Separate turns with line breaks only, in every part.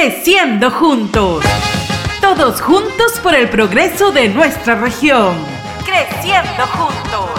Creciendo juntos. Todos juntos por el progreso de nuestra región. Creciendo juntos.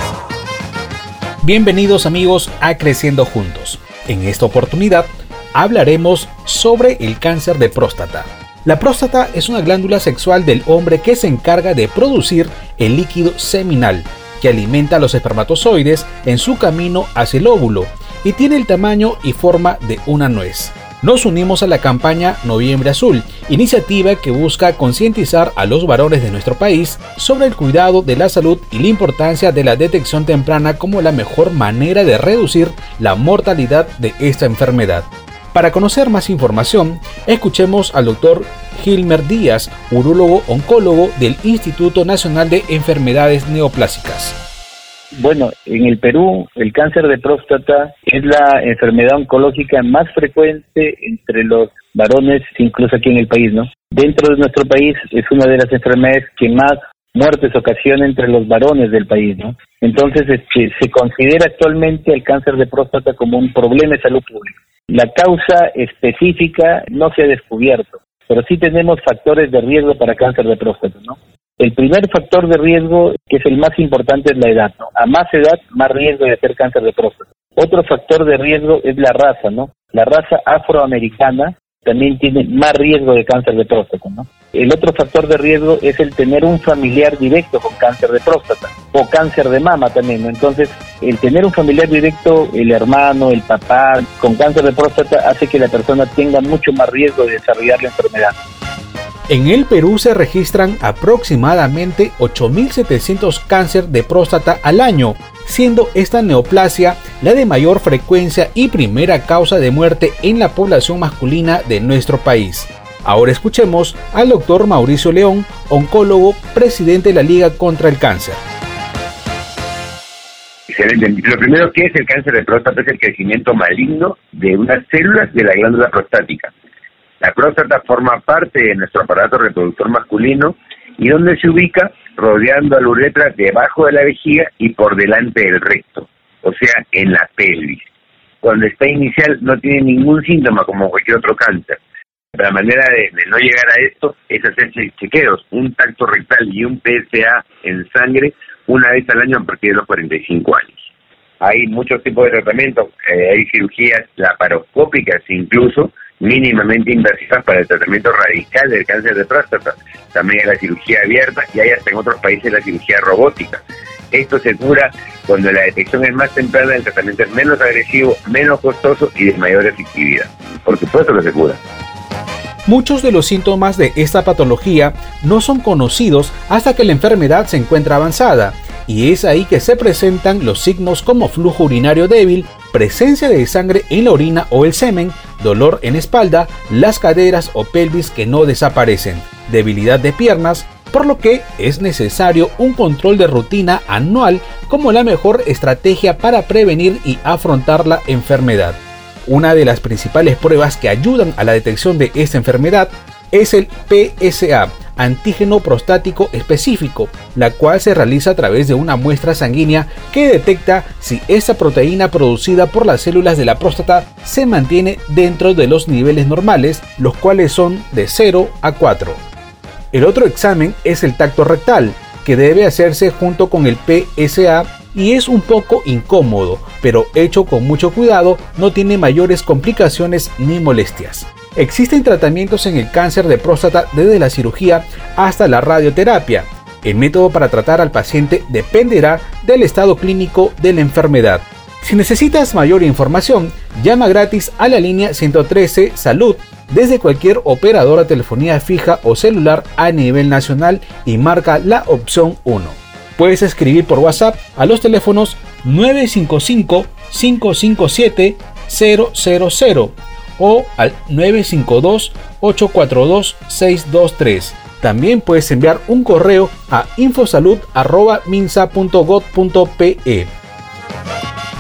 Bienvenidos amigos a Creciendo juntos. En esta oportunidad hablaremos sobre el cáncer de próstata. La próstata es una glándula sexual del hombre que se encarga de producir el líquido seminal que alimenta a los espermatozoides en su camino hacia el óvulo y tiene el tamaño y forma de una nuez. Nos unimos a la campaña Noviembre Azul, iniciativa que busca concientizar a los varones de nuestro país sobre el cuidado de la salud y la importancia de la detección temprana como la mejor manera de reducir la mortalidad de esta enfermedad. Para conocer más información, escuchemos al doctor Gilmer Díaz, urólogo oncólogo del Instituto Nacional de Enfermedades Neoplásicas.
Bueno, en el Perú el cáncer de próstata es la enfermedad oncológica más frecuente entre los varones, incluso aquí en el país, ¿no? Dentro de nuestro país es una de las enfermedades que más muertes ocasiona entre los varones del país, ¿no? Entonces este, se considera actualmente el cáncer de próstata como un problema de salud pública. La causa específica no se ha descubierto, pero sí tenemos factores de riesgo para cáncer de próstata, ¿no? El primer factor de riesgo, que es el más importante, es la edad. A más edad, más riesgo de hacer cáncer de próstata. Otro factor de riesgo es la raza, ¿no? La raza afroamericana también tiene más riesgo de cáncer de próstata, ¿no? El otro factor de riesgo es el tener un familiar directo con cáncer de próstata o cáncer de mama también, ¿no? Entonces, el tener un familiar directo, el hermano, el papá, con cáncer de próstata hace que la persona tenga mucho más riesgo de desarrollar la enfermedad.
En el Perú se registran aproximadamente 8.700 cáncer de próstata al año, siendo esta neoplasia la de mayor frecuencia y primera causa de muerte en la población masculina de nuestro país. Ahora escuchemos al doctor Mauricio León, oncólogo, presidente de la Liga contra el Cáncer.
Excelente. Lo primero que es el cáncer de próstata es el crecimiento maligno de unas células de la glándula prostática. La próstata forma parte de nuestro aparato reproductor masculino y donde se ubica rodeando a la uretra debajo de la vejiga y por delante del recto, o sea, en la pelvis. Cuando está inicial no tiene ningún síntoma como cualquier otro cáncer. La manera de, no llegar a esto es hacer chequeos, un tacto rectal y un PSA en sangre una vez al año a partir de los 45 años. Hay muchos tipos de tratamientos, eh, hay cirugías laparoscópicas incluso, mínimamente inversivas para el tratamiento radical del cáncer de próstata. También hay la cirugía abierta y hay hasta en otros países la cirugía robótica. Esto se cura cuando la detección es más temprana, el tratamiento es menos agresivo, menos costoso y de mayor efectividad. Por supuesto que se cura.
Muchos de los síntomas de esta patología no son conocidos hasta que la enfermedad se encuentra avanzada y es ahí que se presentan los signos como flujo urinario débil, presencia de sangre en la orina o el semen, dolor en espalda, las caderas o pelvis que no desaparecen, debilidad de piernas, por lo que es necesario un control de rutina anual como la mejor estrategia para prevenir y afrontar la enfermedad. Una de las principales pruebas que ayudan a la detección de esta enfermedad es el PSA, antígeno prostático específico, la cual se realiza a través de una muestra sanguínea que detecta si esa proteína producida por las células de la próstata se mantiene dentro de los niveles normales, los cuales son de 0 a 4. El otro examen es el tacto rectal, que debe hacerse junto con el PSA y es un poco incómodo, pero hecho con mucho cuidado no tiene mayores complicaciones ni molestias. Existen tratamientos en el cáncer de próstata desde la cirugía hasta la radioterapia. El método para tratar al paciente dependerá del estado clínico de la enfermedad. Si necesitas mayor información, llama gratis a la línea 113 Salud desde cualquier operadora telefonía fija o celular a nivel nacional y marca la opción 1. Puedes escribir por WhatsApp a los teléfonos 955 557 000 o al 952-842-623. También puedes enviar un correo a infosalud.minsa.gov.pe.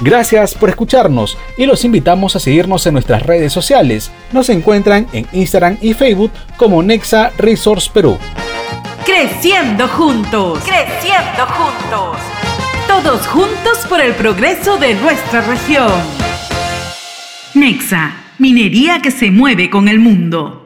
Gracias por escucharnos y los invitamos a seguirnos en nuestras redes sociales. Nos encuentran en Instagram y Facebook como Nexa Resource Perú.
Creciendo juntos, creciendo juntos. Todos juntos por el progreso de nuestra región. Nexa Minería que se mueve con el mundo.